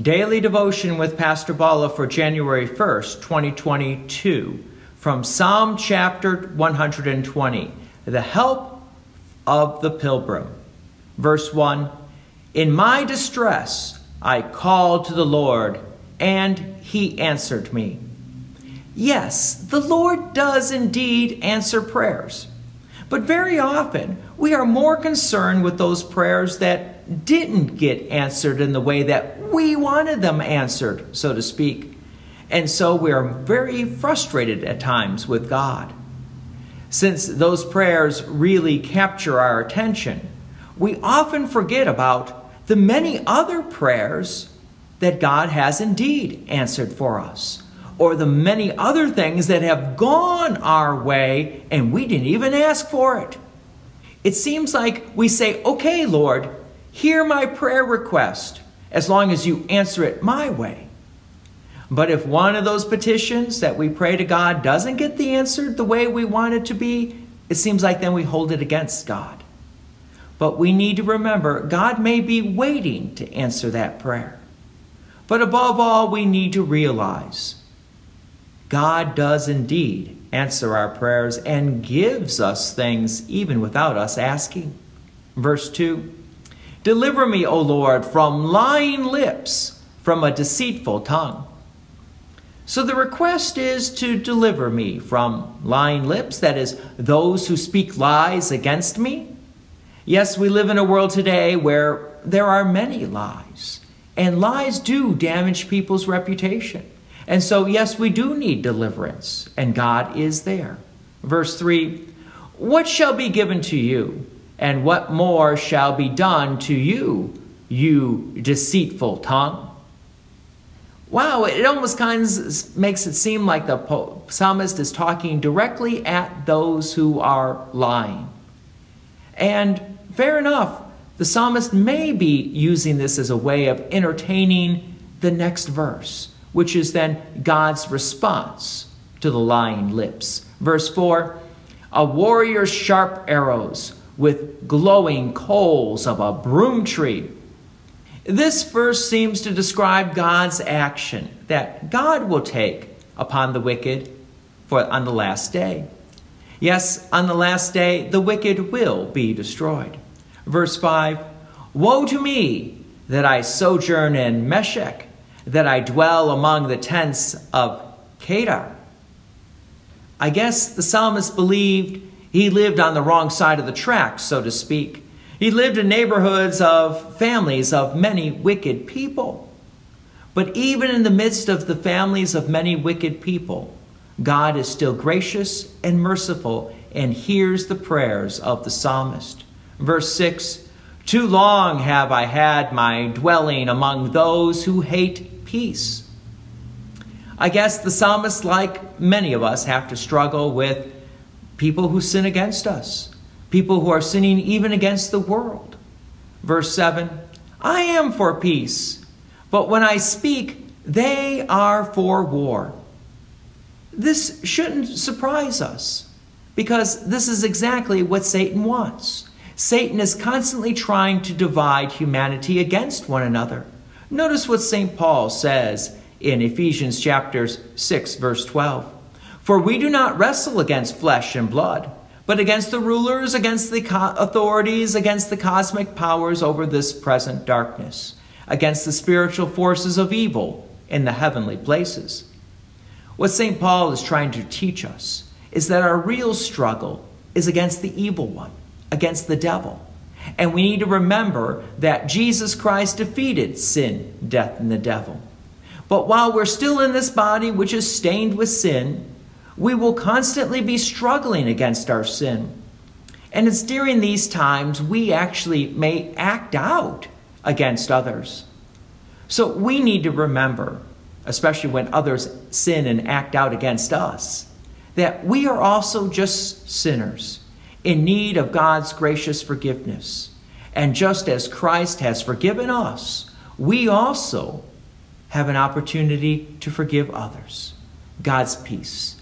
Daily devotion with Pastor Bala for January 1st, 2022, from Psalm chapter 120, The Help of the Pilgrim. Verse 1 In my distress I called to the Lord, and he answered me. Yes, the Lord does indeed answer prayers. But very often, we are more concerned with those prayers that didn't get answered in the way that we wanted them answered, so to speak. And so we are very frustrated at times with God. Since those prayers really capture our attention, we often forget about the many other prayers that God has indeed answered for us, or the many other things that have gone our way and we didn't even ask for it. It seems like we say, Okay, Lord, hear my prayer request as long as you answer it my way. But if one of those petitions that we pray to God doesn't get the answer the way we want it to be, it seems like then we hold it against God. But we need to remember God may be waiting to answer that prayer. But above all, we need to realize God does indeed answer our prayers and gives us things even without us asking. Verse 2 Deliver me, O Lord, from lying lips, from a deceitful tongue. So the request is to deliver me from lying lips, that is, those who speak lies against me. Yes, we live in a world today where there are many lies, and lies do damage people's reputation. And so, yes, we do need deliverance, and God is there. Verse 3 What shall be given to you? And what more shall be done to you, you deceitful tongue? Wow, it almost kind of makes it seem like the psalmist is talking directly at those who are lying. And fair enough, the psalmist may be using this as a way of entertaining the next verse, which is then God's response to the lying lips. Verse 4 A warrior's sharp arrows with glowing coals of a broom tree. This verse seems to describe God's action that God will take upon the wicked for on the last day. Yes, on the last day the wicked will be destroyed. Verse 5 Woe to me that I sojourn in Meshech, that I dwell among the tents of Kedar. I guess the psalmist believed he lived on the wrong side of the tracks, so to speak. He lived in neighborhoods of families of many wicked people. But even in the midst of the families of many wicked people, God is still gracious and merciful and hears the prayers of the psalmist. Verse 6 Too long have I had my dwelling among those who hate peace. I guess the psalmist, like many of us, have to struggle with people who sin against us, people who are sinning even against the world. Verse 7 I am for peace, but when I speak, they are for war. This shouldn't surprise us because this is exactly what Satan wants. Satan is constantly trying to divide humanity against one another. Notice what St. Paul says in Ephesians chapters 6 verse 12. For we do not wrestle against flesh and blood, but against the rulers, against the authorities, against the cosmic powers over this present darkness, against the spiritual forces of evil in the heavenly places. What St. Paul is trying to teach us is that our real struggle is against the evil one, against the devil. And we need to remember that Jesus Christ defeated sin, death, and the devil. But while we're still in this body which is stained with sin, we will constantly be struggling against our sin. And it's during these times we actually may act out against others. So we need to remember, especially when others sin and act out against us, that we are also just sinners in need of God's gracious forgiveness. And just as Christ has forgiven us, we also have an opportunity to forgive others. God's peace